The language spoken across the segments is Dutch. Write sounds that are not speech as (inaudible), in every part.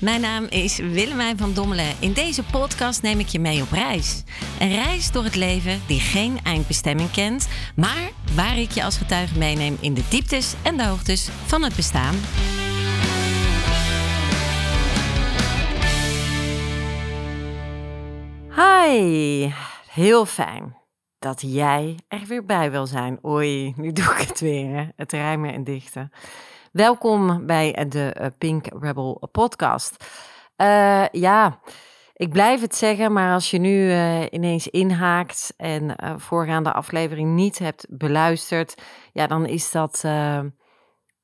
Mijn naam is Willemijn van Dommelen. In deze podcast neem ik je mee op reis. Een reis door het leven die geen eindbestemming kent, maar waar ik je als getuige meeneem in de dieptes en de hoogtes van het bestaan. Hi, heel fijn dat jij er weer bij wil zijn. Oei, nu doe ik het weer, het rijmen en dichten. Welkom bij de eh, Pink Rebel podcast. Uh, ja, ik blijf het zeggen, maar als je nu uh, ineens inhaakt en uh, voorgaande aflevering niet hebt beluisterd, ja, dan is dat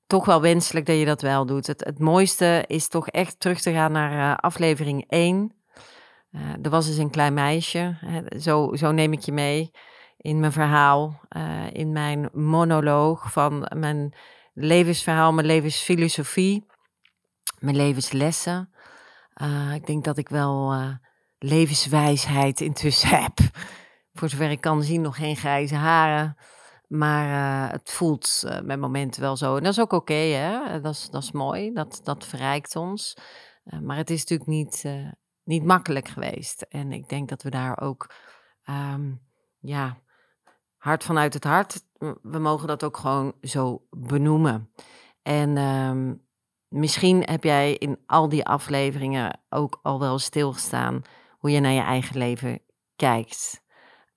toch wel wenselijk dat je dat wel doet. Het, het mooiste is toch echt terug te gaan naar aflevering 1. er was dus een klein meisje, zo, zo neem ik je mee in mijn verhaal, in mijn monoloog van mijn levensverhaal, mijn levensfilosofie, mijn levenslessen. Uh, ik denk dat ik wel uh, levenswijsheid intussen (laughs) heb. Voor zover ik kan zien, nog geen grijze haren. Maar uh, het voelt met momenten wel zo. En dat is ook oké, hè? Dat is, dat is mooi. Dat, dat verrijkt ons. maar het is natuurlijk niet, niet makkelijk geweest. En ik denk dat we daar ook um, ja, hart vanuit het hart. We mogen dat ook gewoon zo benoemen. En um, misschien heb jij in al die afleveringen ook al wel stilgestaan hoe je naar je eigen leven kijkt.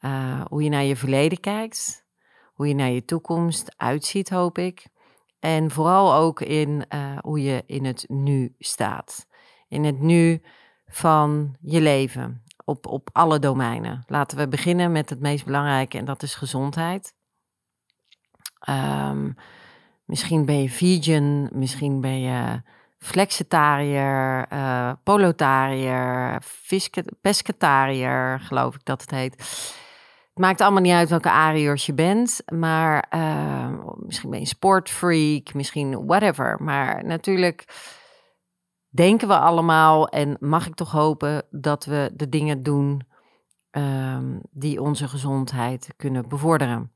Uh, hoe je naar je verleden kijkt. Hoe je naar je toekomst uitziet, hoop ik. En vooral ook in uh, hoe je in het nu staat. In het nu van je leven op, op alle domeinen. Laten we beginnen met het meest belangrijke en dat is gezondheid. Um, misschien ben je vegan, misschien ben je flexitariër, uh, polotariër, pescatariër, geloof ik dat het heet. Het maakt allemaal niet uit welke ariërs je bent, maar uh, misschien ben je sportfreak, misschien whatever. Maar natuurlijk denken we allemaal en mag ik toch hopen dat we de dingen doen um, die onze gezondheid kunnen bevorderen.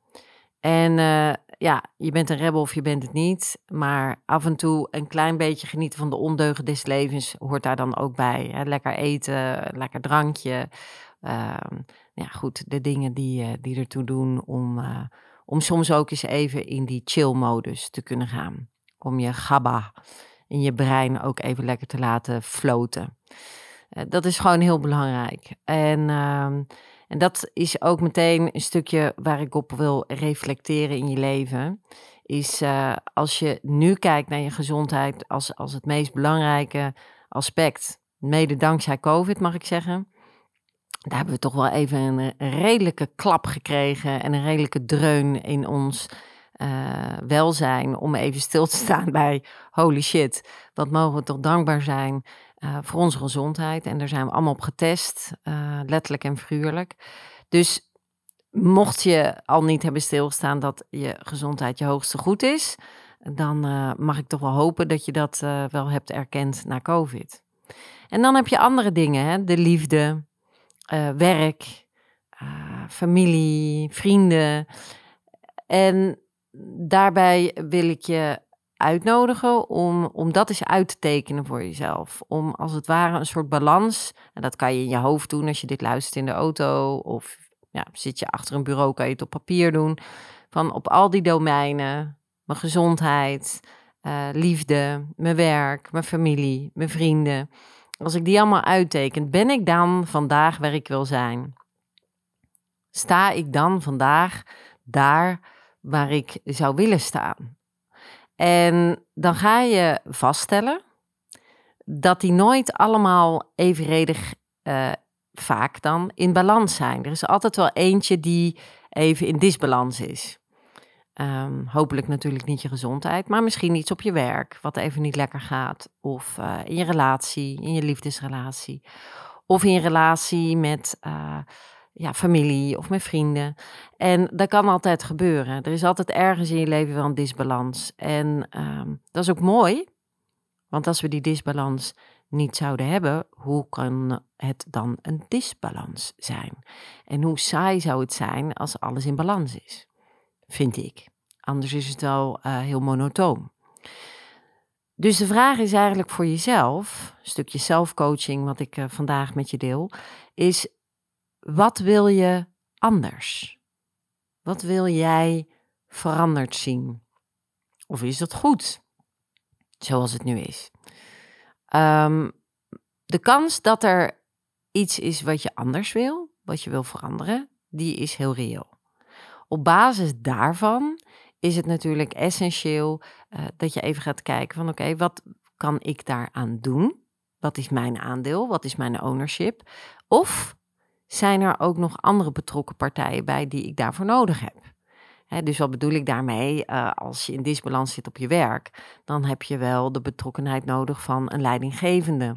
En uh, ja, je bent een rebel of je bent het niet, maar af en toe een klein beetje genieten van de ondeugen des levens hoort daar dan ook bij. Hè? Lekker eten, lekker drankje. Uh, ja, goed, de dingen die, uh, die ertoe doen om, uh, om soms ook eens even in die chill-modus te kunnen gaan. Om je GABA in je brein ook even lekker te laten floten. Uh, dat is gewoon heel belangrijk. En, uh, en dat is ook meteen een stukje waar ik op wil reflecteren in je leven. Is uh, als je nu kijkt naar je gezondheid als, als het meest belangrijke aspect. Mede dankzij COVID, mag ik zeggen. Daar hebben we toch wel even een redelijke klap gekregen en een redelijke dreun in ons uh, welzijn om even stil te staan (laughs) bij holy shit, wat mogen we toch dankbaar zijn uh, voor onze gezondheid. En daar zijn we allemaal op getest, uh, letterlijk en figuurlijk. Dus mocht je al niet hebben stilgestaan dat je gezondheid je hoogste goed is, dan mag ik toch wel hopen dat je dat wel hebt erkend na COVID. En dan heb je andere dingen, hè? de liefde, werk, familie, vrienden. En daarbij wil ik je uitnodigen om, om dat eens uit te tekenen voor jezelf. Om als het ware een soort balans, en dat kan je in je hoofd doen als je dit luistert in de auto of ja, zit je achter een bureau, kan je het op papier doen. Van op al die domeinen, mijn gezondheid, uh, liefde, mijn werk, mijn familie, mijn vrienden. Als ik die allemaal uitteken, ben ik dan vandaag waar ik wil zijn? Sta ik dan vandaag daar waar ik zou willen staan. En dan ga je vaststellen dat die nooit allemaal evenredig uh, vaak dan in balans zijn. Er is altijd wel eentje die even in disbalans is. Um, hopelijk natuurlijk niet je gezondheid, maar misschien iets op je werk wat even niet lekker gaat. Of uh, in je relatie, in je liefdesrelatie. Of in relatie met uh, ja, familie of met vrienden. En dat kan altijd gebeuren. Er is altijd ergens in je leven wel een disbalans. En um, dat is ook mooi, want als we die disbalans niet zouden hebben, hoe kan het dan een disbalans zijn? En hoe saai zou het zijn als alles in balans is? Vind ik. Anders is het wel uh, heel monotoon. Dus de vraag is eigenlijk voor jezelf, een stukje zelfcoaching wat ik uh, vandaag met je deel, is wat wil je anders? Wat wil jij veranderd zien? Of is dat goed, zoals het nu is? Um, de kans dat er iets is wat je anders wil, wat je wil veranderen, die is heel reëel. Op basis daarvan is het natuurlijk essentieel uh, dat je even gaat kijken van oké, wat kan ik daaraan doen? Wat is mijn aandeel? Wat is mijn ownership? Of zijn er ook nog andere betrokken partijen bij die ik daarvoor nodig heb? dus wat bedoel ik daarmee? Uh, als je in disbalans zit op je werk, dan heb je wel de betrokkenheid nodig van een leidinggevende.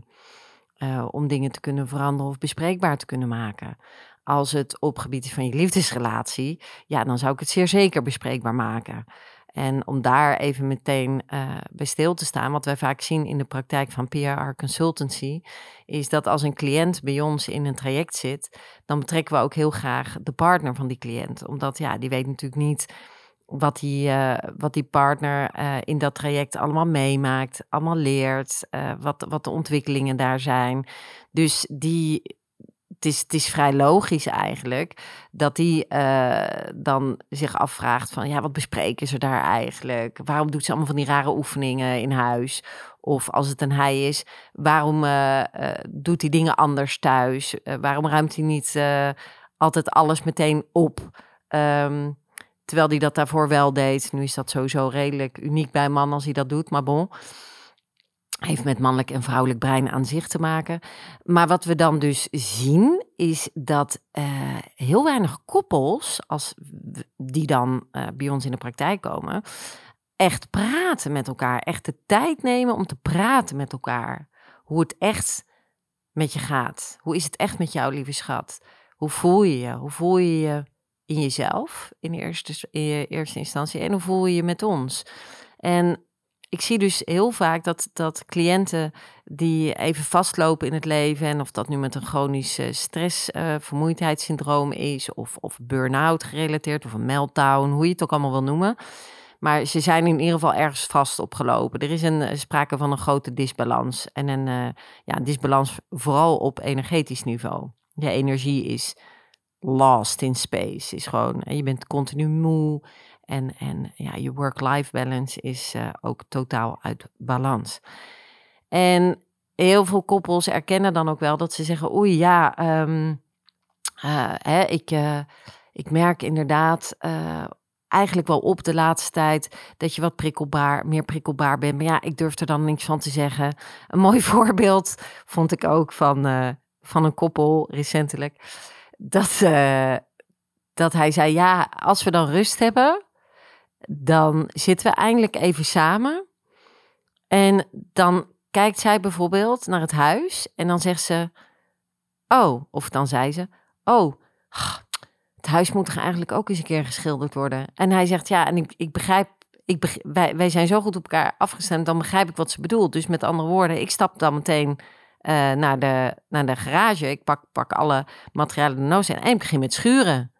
Uh, om dingen te kunnen veranderen of bespreekbaar te kunnen maken. Als het op gebied is van je liefdesrelatie, ja, dan zou ik het zeer zeker bespreekbaar maken. En om daar even meteen uh, bij stil te staan, wat wij vaak zien in de praktijk van PR Consultancy, is dat als een cliënt bij ons in een traject zit, dan betrekken we ook heel graag de partner van die cliënt. Omdat ja, die weet natuurlijk niet wat die, uh, wat die partner uh, in dat traject allemaal meemaakt, allemaal leert, wat, wat de ontwikkelingen daar zijn. Dus die, het is, vrij logisch eigenlijk dat hij uh, dan zich afvraagt van ja, wat bespreken ze daar eigenlijk? Waarom doet ze allemaal van die rare oefeningen in huis? Of als het een hij is, waarom uh, uh, doet hij dingen anders thuis? waarom ruimt hij niet altijd alles meteen op? Um, terwijl hij dat daarvoor wel deed. Nu is dat sowieso redelijk uniek bij een man als hij dat doet, maar bon heeft met mannelijk en vrouwelijk brein aan zich te maken. Maar wat we dan dus zien, is dat uh, heel weinig koppels, als die dan uh, bij ons in de praktijk komen, echt praten met elkaar. Echt de tijd nemen om te praten met elkaar. Hoe het echt met je gaat. Hoe is het echt met jou, lieve schat? Hoe voel je je? Hoe voel je je in jezelf in eerste, in eerste instantie? En hoe voel je je met ons? En ik zie dus heel vaak dat, dat cliënten die even vastlopen in het leven, en of dat nu met een chronisch stress, uh, vermoeidheidssyndroom is, of, of burn-out gerelateerd, of een meltdown, hoe je het ook allemaal wil noemen. Maar ze zijn in ieder geval ergens vast opgelopen. Er is een, eh, sprake van een grote disbalans. En een, uh, ja, disbalans vooral op energetisch niveau. Je energie is lost in space. Is gewoon, je bent continu moe. En, en ja, je work-life balance is uh, ook totaal uit balans. En heel veel koppels erkennen dan ook wel dat ze zeggen: Oei, ja, um, uh, hè, ik, uh, ik merk inderdaad eigenlijk wel op de laatste tijd dat je wat prikkelbaar, meer prikkelbaar bent. Maar ja, ik durf er dan niks van te zeggen. Een mooi (laughs) voorbeeld vond ik ook van, van een koppel recentelijk. Dat, dat hij zei: Ja, als we dan rust hebben dan zitten we eindelijk even samen. En dan kijkt zij bijvoorbeeld naar het huis en dan zegt ze: Oh, of dan zei ze: Oh, het huis moet eigenlijk ook eens een keer geschilderd worden. En hij zegt: Ja, en ik, ik begrijp. Ik wij, wij zijn zo goed op elkaar afgestemd, dan begrijp ik wat ze bedoelt. Dus met andere woorden, ik stap dan meteen uh, naar, de, naar de garage. Ik pak, pak alle materialen die nodig zijn en ik begin met schuren.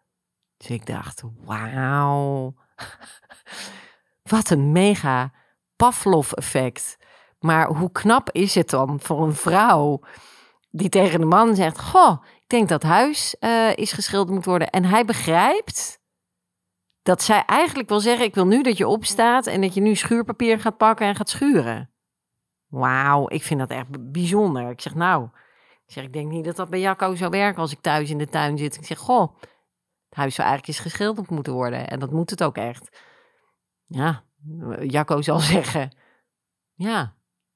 Dus ik dacht, wauw. (laughs) Wat een mega Pavlov-effect. Maar hoe knap is het dan voor een vrouw die tegen de man zegt: Goh, ik denk dat huis uh, is geschilderd moet worden. En hij begrijpt dat zij eigenlijk wil zeggen: Ik wil nu dat je opstaat en dat je nu schuurpapier gaat pakken en gaat schuren. Wauw, ik vind dat echt bijzonder. Ik zeg: Nou, ik, zeg, ik denk niet dat dat bij Jacco zou werken als ik thuis in de tuin zit. Ik zeg: Goh, huis zou eigenlijk eens geschilderd moeten worden. En dat moet het ook echt. Ja, Jacco zal (laughs) zeggen. Ja,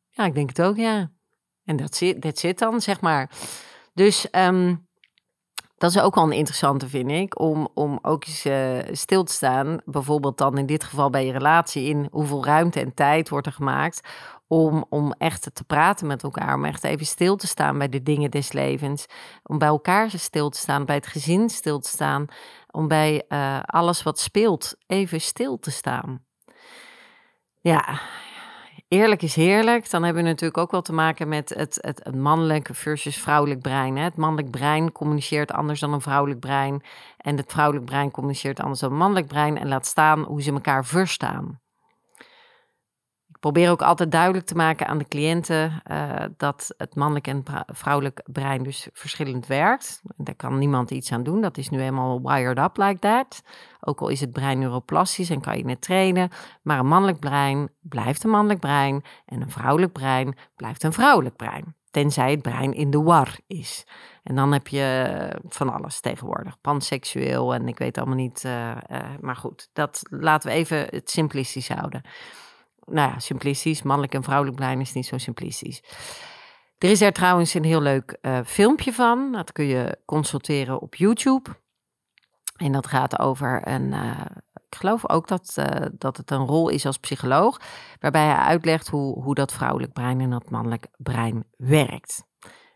ja, ik denk het ook, ja. En dat zit, dat zit dan, zeg maar. Dus um, dat is ook wel een interessante, vind ik, om, om ook eens uh, stil te staan. Bijvoorbeeld dan in dit geval bij je relatie in hoeveel ruimte en tijd wordt er gemaakt om, om echt te praten met elkaar. Om echt even stil te staan bij de dingen des levens. Om bij elkaar stil te staan, bij het gezin stil te staan. Om bij uh, alles wat speelt even stil te staan. Ja, eerlijk is heerlijk. Dan hebben we natuurlijk ook wel te maken met het, het, het mannelijk versus vrouwelijk brein. Hè? Het mannelijk brein communiceert anders dan een vrouwelijk brein. En het vrouwelijk brein communiceert anders dan een mannelijk brein. En laat staan hoe ze elkaar verstaan probeer ook altijd duidelijk te maken aan de cliënten uh, dat het mannelijk en vrouwelijk brein dus verschillend werkt. Daar kan niemand iets aan doen. Dat is nu helemaal wired up like that. Ook al is het brein neuroplastisch en kan je het trainen. Maar een mannelijk brein blijft een mannelijk brein en een vrouwelijk brein blijft een vrouwelijk brein. Tenzij het brein in de war is. En dan heb je van alles tegenwoordig. Panseksueel en ik weet allemaal niet. Uh, uh, maar goed, dat laten we even het simplistisch houden nou ja, simplistisch. Mannelijk en vrouwelijk brein is niet zo simplistisch. Er is er trouwens een heel leuk uh, filmpje van. Dat kun je consulteren op YouTube. En dat gaat over een. Uh, ik geloof ook dat, uh, dat het een rol is als psycholoog. Waarbij hij uitlegt hoe, hoe dat vrouwelijk brein en dat mannelijk brein werkt.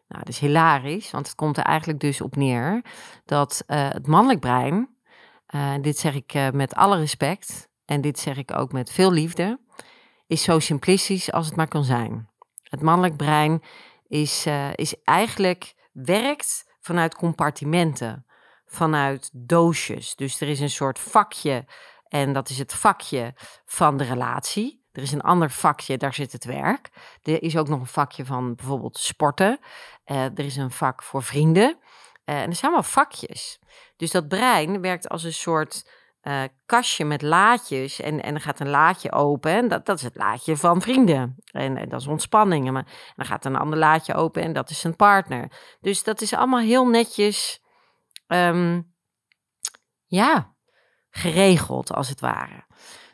Nou, dat is hilarisch, want het komt er eigenlijk dus op neer dat het mannelijk brein. dit zeg ik met alle respect. En dit zeg ik ook met veel liefde is zo simplistisch als het maar kan zijn. Het mannelijk brein is, uh, is eigenlijk werkt vanuit compartimenten, vanuit doosjes. Dus er is een soort vakje en dat is het vakje van de relatie. Er is een ander vakje, daar zit het werk. Er is ook nog een vakje van bijvoorbeeld sporten. Uh, er is een vak voor vrienden. Uh, en er zijn allemaal vakjes. Dus dat brein werkt als een soort uh, kastje met laadjes. En, en dan gaat een laadje open. En dat, dat is het laadje van vrienden. En, en dat is ontspanning. Maar dan gaat een ander laadje open en dat is een partner. Dus dat is allemaal heel netjes. Um, ja, geregeld als het ware.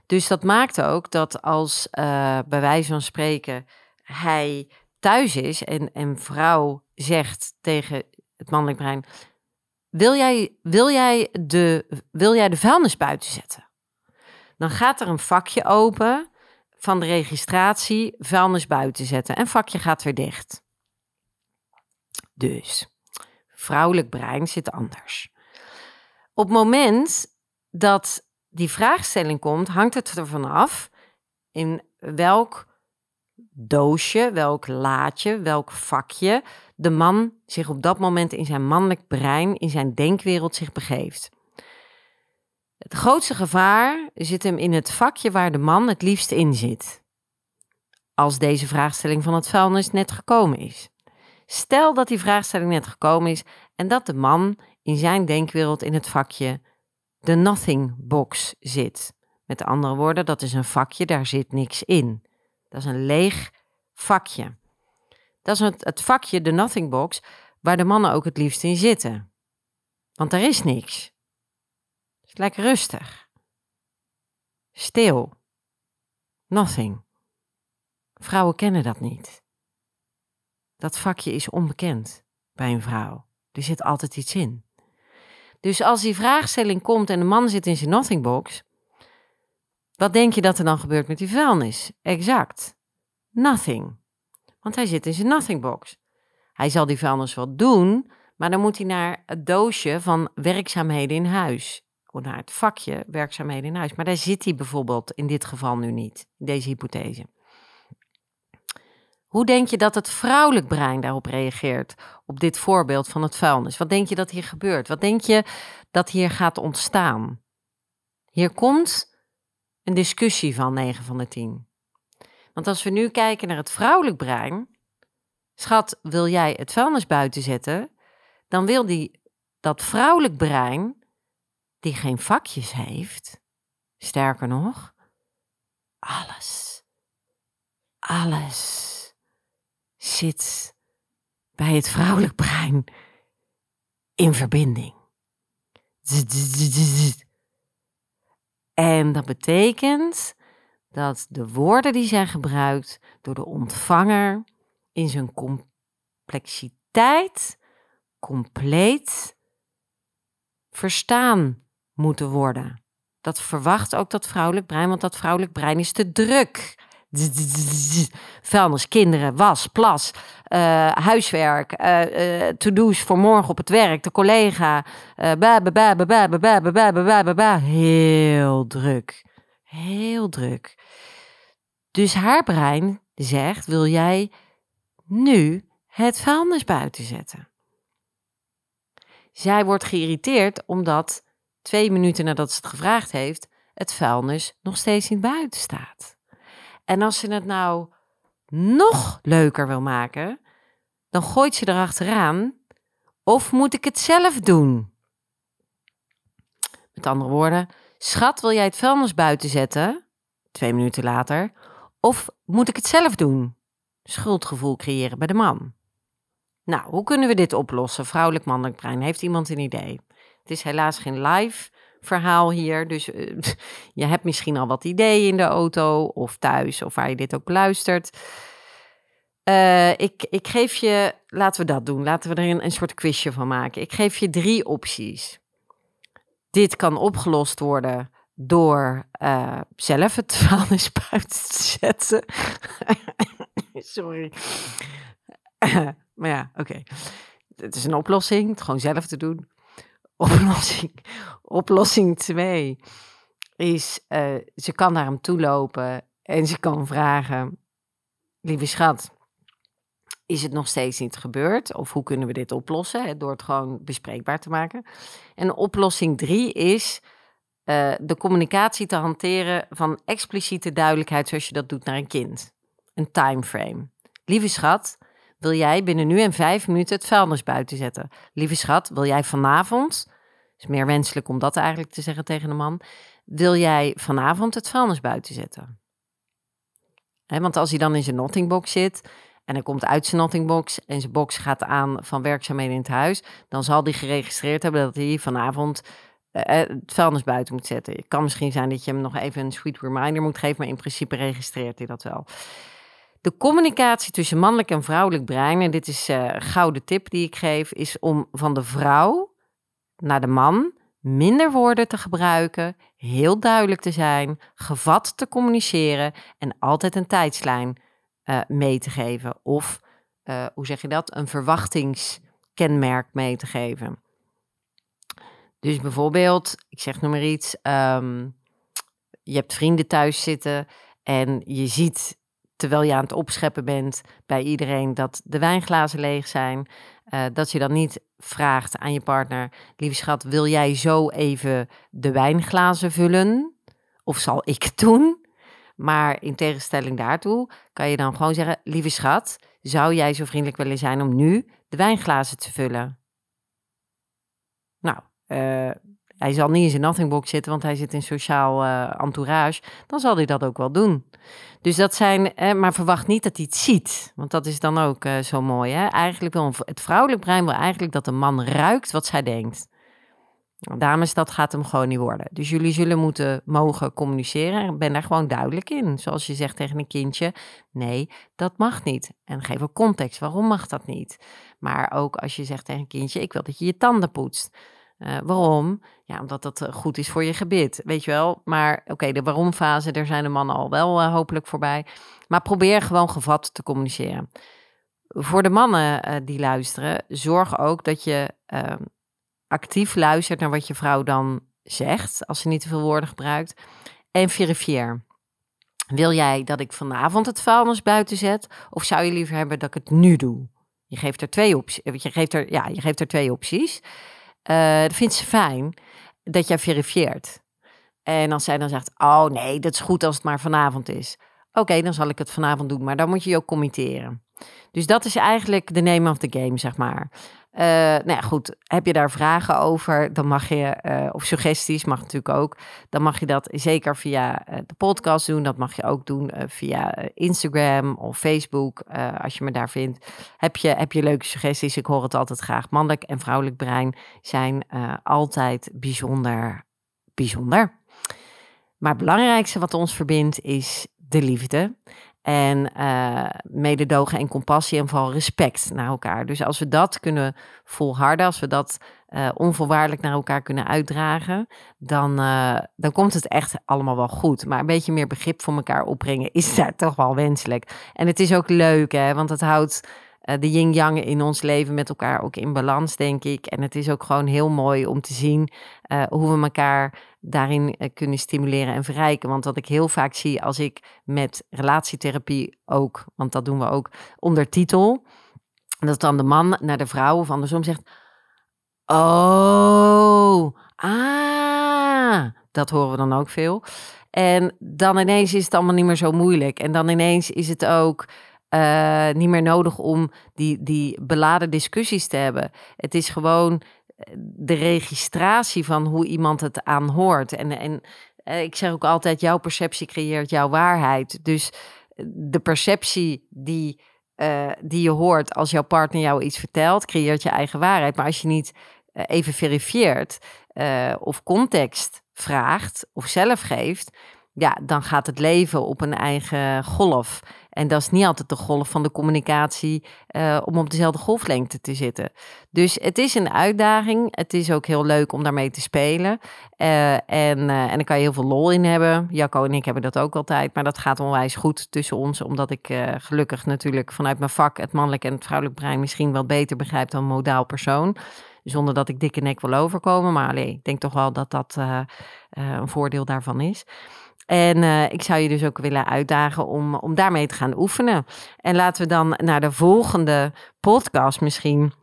Dus dat maakt ook dat als uh, bij wijze van spreken hij thuis is en een vrouw zegt tegen het mannelijk brein: wil jij, wil, jij de, wil jij de vuilnis buiten zetten? Dan gaat er een vakje open van de registratie vuilnis buiten zetten. En vakje gaat weer dicht. Dus, vrouwelijk brein zit anders. Op het moment dat die vraagstelling komt, hangt het ervan af in welk doosje, welk laadje, welk vakje de man zich op dat moment in zijn mannelijk brein, in zijn denkwereld zich begeeft. Het grootste gevaar zit hem in het vakje waar de man het liefst in zit. Als deze vraagstelling van het vuilnis net gekomen is. Stel dat die vraagstelling net gekomen is en dat de man in zijn denkwereld in het vakje de nothing box zit. Met andere woorden, dat is een vakje, daar zit niks in. Dat is een leeg vakje. Dat is het, vakje, de nothing box, waar de mannen ook het liefst in zitten. Want er is niks. Het is lekker rustig. Stil. Nothing. Vrouwen kennen dat niet. Dat vakje is onbekend bij een vrouw. Er zit altijd iets in. Dus als die vraagstelling komt en de man zit in zijn nothing box, wat denk je dat er dan gebeurt met die vuilnis? Exact. Nothing. Want hij zit in zijn nothing box. Hij zal die vuilnis wel doen, maar dan moet hij naar het doosje van werkzaamheden in huis. Of naar het vakje werkzaamheden in huis. Maar daar zit hij bijvoorbeeld in dit geval nu niet, deze hypothese. Hoe denk je dat het vrouwelijk brein daarop reageert, op dit voorbeeld van het vuilnis? Wat denk je dat hier gebeurt? Wat denk je dat hier gaat ontstaan? Hier komt een discussie van 9 van de 10. Want als we nu kijken naar het vrouwelijk brein, schat, wil jij het vuilnis buiten zetten, dan wil die, dat vrouwelijk brein, die geen vakjes heeft, sterker nog, alles, alles zit bij het vrouwelijk brein in verbinding. En dat betekent dat de woorden die zijn gebruikt door de ontvanger in zijn complexiteit compleet verstaan moeten worden. Dat verwacht ook dat vrouwelijk brein, want dat vrouwelijk brein is te druk. Vuilnis, kinderen, was, plas, uh, huiswerk, uh, uh, to-do's voor morgen op het werk, de collega. Heel druk. Heel druk. Dus haar brein zegt: wil jij nu het vuilnis buiten zetten? Zij wordt geïrriteerd omdat twee minuten nadat ze het gevraagd heeft, het vuilnis nog steeds niet buiten staat. En als ze het nou nog leuker wil maken, dan gooit ze erachteraan. Of moet ik het zelf doen? Met andere woorden, schat, wil jij het vuilnis buiten zetten? Twee minuten later. Of moet ik het zelf doen? Schuldgevoel creëren bij de man. Nou, hoe kunnen we dit oplossen? Vrouwelijk, mannelijk brein. Heeft iemand een idee? Het is helaas geen live verhaal hier. Dus eh, (laughs) je hebt misschien al wat ideeën in de auto of thuis of waar je dit ook luistert. Uh, ik, ik geef je, laten we dat doen. Laten we er een, een soort quizje van maken. Ik geef je drie opties. Dit kan opgelost worden door uh, zelf het (laughs) vuilnis buiten te zetten. (laughs) Sorry. (laughs) maar ja, oké. Het is een oplossing, het gewoon zelf te doen. Oplossing, oplossing 2 is, uh, ze kan naar hem toe lopen en ze kan vragen, lieve schat, is het nog steeds niet gebeurd? Of hoe kunnen we dit oplossen? Hè, door het gewoon bespreekbaar te maken. En oplossing 3 is uh, de communicatie te hanteren van expliciete duidelijkheid zoals je dat doet naar een kind. Een timeframe. Lieve schat, wil jij binnen nu en vijf minuten het vuilnis buiten zetten? Lieve schat, wil jij vanavond, is meer wenselijk om dat eigenlijk te zeggen tegen een man, wil jij vanavond het vuilnis buiten zetten? want als hij dan in zijn nottingbox zit en hij komt uit zijn nottingbox en zijn box gaat aan van werkzaamheden in het huis, dan zal hij geregistreerd hebben dat hij vanavond uh, het vuilnis buiten moet zetten. Het kan misschien zijn dat je hem nog even een sweet reminder moet geven, maar in principe registreert hij dat wel. De communicatie tussen mannelijk en vrouwelijk brein, en dit is een gouden tip die ik geef, is om van de vrouw naar de man minder woorden te gebruiken, heel duidelijk te zijn, gevat te communiceren en altijd een tijdslijn uh, mee te geven. Of, uh, hoe zeg je dat, een verwachtingskenmerk mee te geven. Dus bijvoorbeeld, ik zeg nog maar iets, um, je hebt vrienden thuis zitten en je ziet terwijl je aan het opscheppen bent bij iedereen dat de wijnglazen leeg zijn. Uh, dat je dan niet vraagt aan je partner: Lieve schat, wil jij zo even de wijnglazen vullen? Of zal ik het doen? Maar in tegenstelling daartoe kan je dan gewoon zeggen: Lieve schat, zou jij zo vriendelijk willen zijn om nu de wijnglazen te vullen? Nou, uh, hij zal niet in zijn nothingbox zitten, want hij zit in sociaal uh, entourage. Dan zal hij dat ook wel doen. Dus dat zijn, eh, maar verwacht niet dat hij het ziet. Want dat is dan ook zo mooi. Hè? Eigenlijk wil het vrouwelijk brein wil eigenlijk dat de man ruikt wat zij denkt. Dames, dat gaat hem gewoon niet worden. Dus jullie zullen moeten mogen communiceren. En ben daar gewoon duidelijk in. Zoals je zegt tegen een kindje: nee, dat mag niet. En geef ook context. Waarom mag dat niet? Maar ook als je zegt tegen een kindje: ik wil dat je je tanden poetst. Uh, waarom? Ja, omdat dat eh, goed is voor je gebit, weet je wel. Maar oké, de waarom-fase, daar zijn de mannen al wel uh, hopelijk voorbij. Maar probeer gewoon gevat te communiceren. Voor de mannen die luisteren, zorg ook dat je ehm, actief luistert naar wat je vrouw dan zegt, als ze niet te veel woorden gebruikt. En verifieer. Wil jij dat ik vanavond het vuilnis buiten zet? Of zou je liever hebben dat ik het nu doe? Je geeft er twee opties. Je geeft er, ja, je geeft er twee opties. Uh, dat vindt ze fijn dat jij verifieert. En als zij dan zegt, oh nee, dat is goed als het maar vanavond is. Oké, dan zal ik het vanavond doen, maar dan moet je je ook committeren. Dus dat is eigenlijk de name of the game, zeg maar. Uh, nou ja, goed. Heb je daar vragen over, dan mag je, uh, of suggesties mag natuurlijk ook, dan mag je dat zeker via uh, de podcast doen. Dat mag je ook doen via Instagram of Facebook, als je me daar vindt. Heb je, heb je leuke suggesties? Ik hoor het altijd graag. Mannelijk en vrouwelijk brein zijn altijd bijzonder, bijzonder. Maar het belangrijkste wat ons verbindt is de liefde. En uh, mededogen en compassie en vooral respect naar elkaar. Dus als we dat kunnen volharden, als we dat uh, onvoorwaardelijk naar elkaar kunnen uitdragen, dan, uh, dan komt het echt allemaal wel goed. Maar een beetje meer begrip voor elkaar opbrengen is (laughs) daar toch wel wenselijk. En het is ook leuk, hè, want het houdt de yin-yang in ons leven met elkaar ook in balans, denk ik. En het is ook gewoon heel mooi om te zien hoe we elkaar daarin eh, kunnen stimuleren en verrijken. Want wat ik heel vaak zie als ik met relatietherapie ook, want dat doen we ook onder titel, dat dan de man naar de vrouw of andersom zegt: Oh, ah, dat horen we dan ook veel. En dan ineens is het allemaal niet meer zo moeilijk. En dan ineens is het ook uh, niet meer nodig om die, die beladen discussies te hebben. Het is gewoon eh, de registratie van hoe iemand het aanhoort. En, en uh, ik zeg ook altijd, jouw perceptie creëert jouw waarheid. Dus de perceptie die, uh, die je hoort als jouw partner jou iets vertelt, creëert je eigen waarheid. Maar als je niet even verifieert of context vraagt of zelf geeft, ja, dan gaat het leven op een eigen golf. En dat is niet altijd de golf van de communicatie uh, om op dezelfde golflengte te zitten. Dus het is een uitdaging. Het is ook heel leuk om daarmee te spelen. Uh, en, uh, en dan kan je heel veel lol in hebben. Jacco en ik hebben dat ook altijd. Maar dat gaat onwijs goed tussen ons. Omdat ik gelukkig natuurlijk vanuit mijn vak het mannelijk en het vrouwelijk brein misschien wel beter begrijp dan modaal persoon. Zonder dat ik dikke nek wil overkomen. Maar ik denk toch wel dat dat een voordeel daarvan is. En uh, ik zou je dus ook willen uitdagen om, om daarmee te gaan oefenen. En laten we dan naar de volgende podcast misschien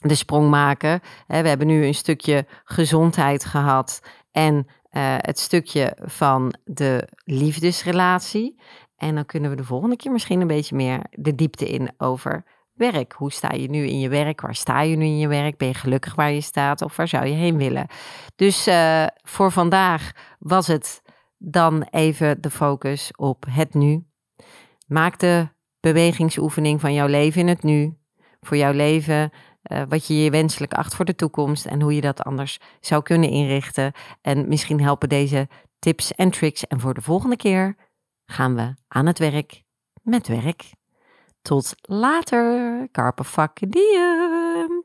de sprong maken. we hebben nu een stukje gezondheid gehad en uh, het stukje van de liefdesrelatie. En dan kunnen we de volgende keer misschien een beetje meer de diepte in over werk. Hoe sta je nu in je werk? Waar sta je nu in je werk? Ben je gelukkig waar je staat of waar zou je heen willen? Dus uh, voor vandaag was het dan even de focus op het nu. Maak de bewegingsoefening van jouw leven in het nu. Voor jouw leven, uh, wat je je wenselijk acht voor de toekomst en hoe je dat anders zou kunnen inrichten. En misschien helpen deze tips en tricks. En voor de volgende keer gaan we aan het werk met werk. Tot later. Carpe diem.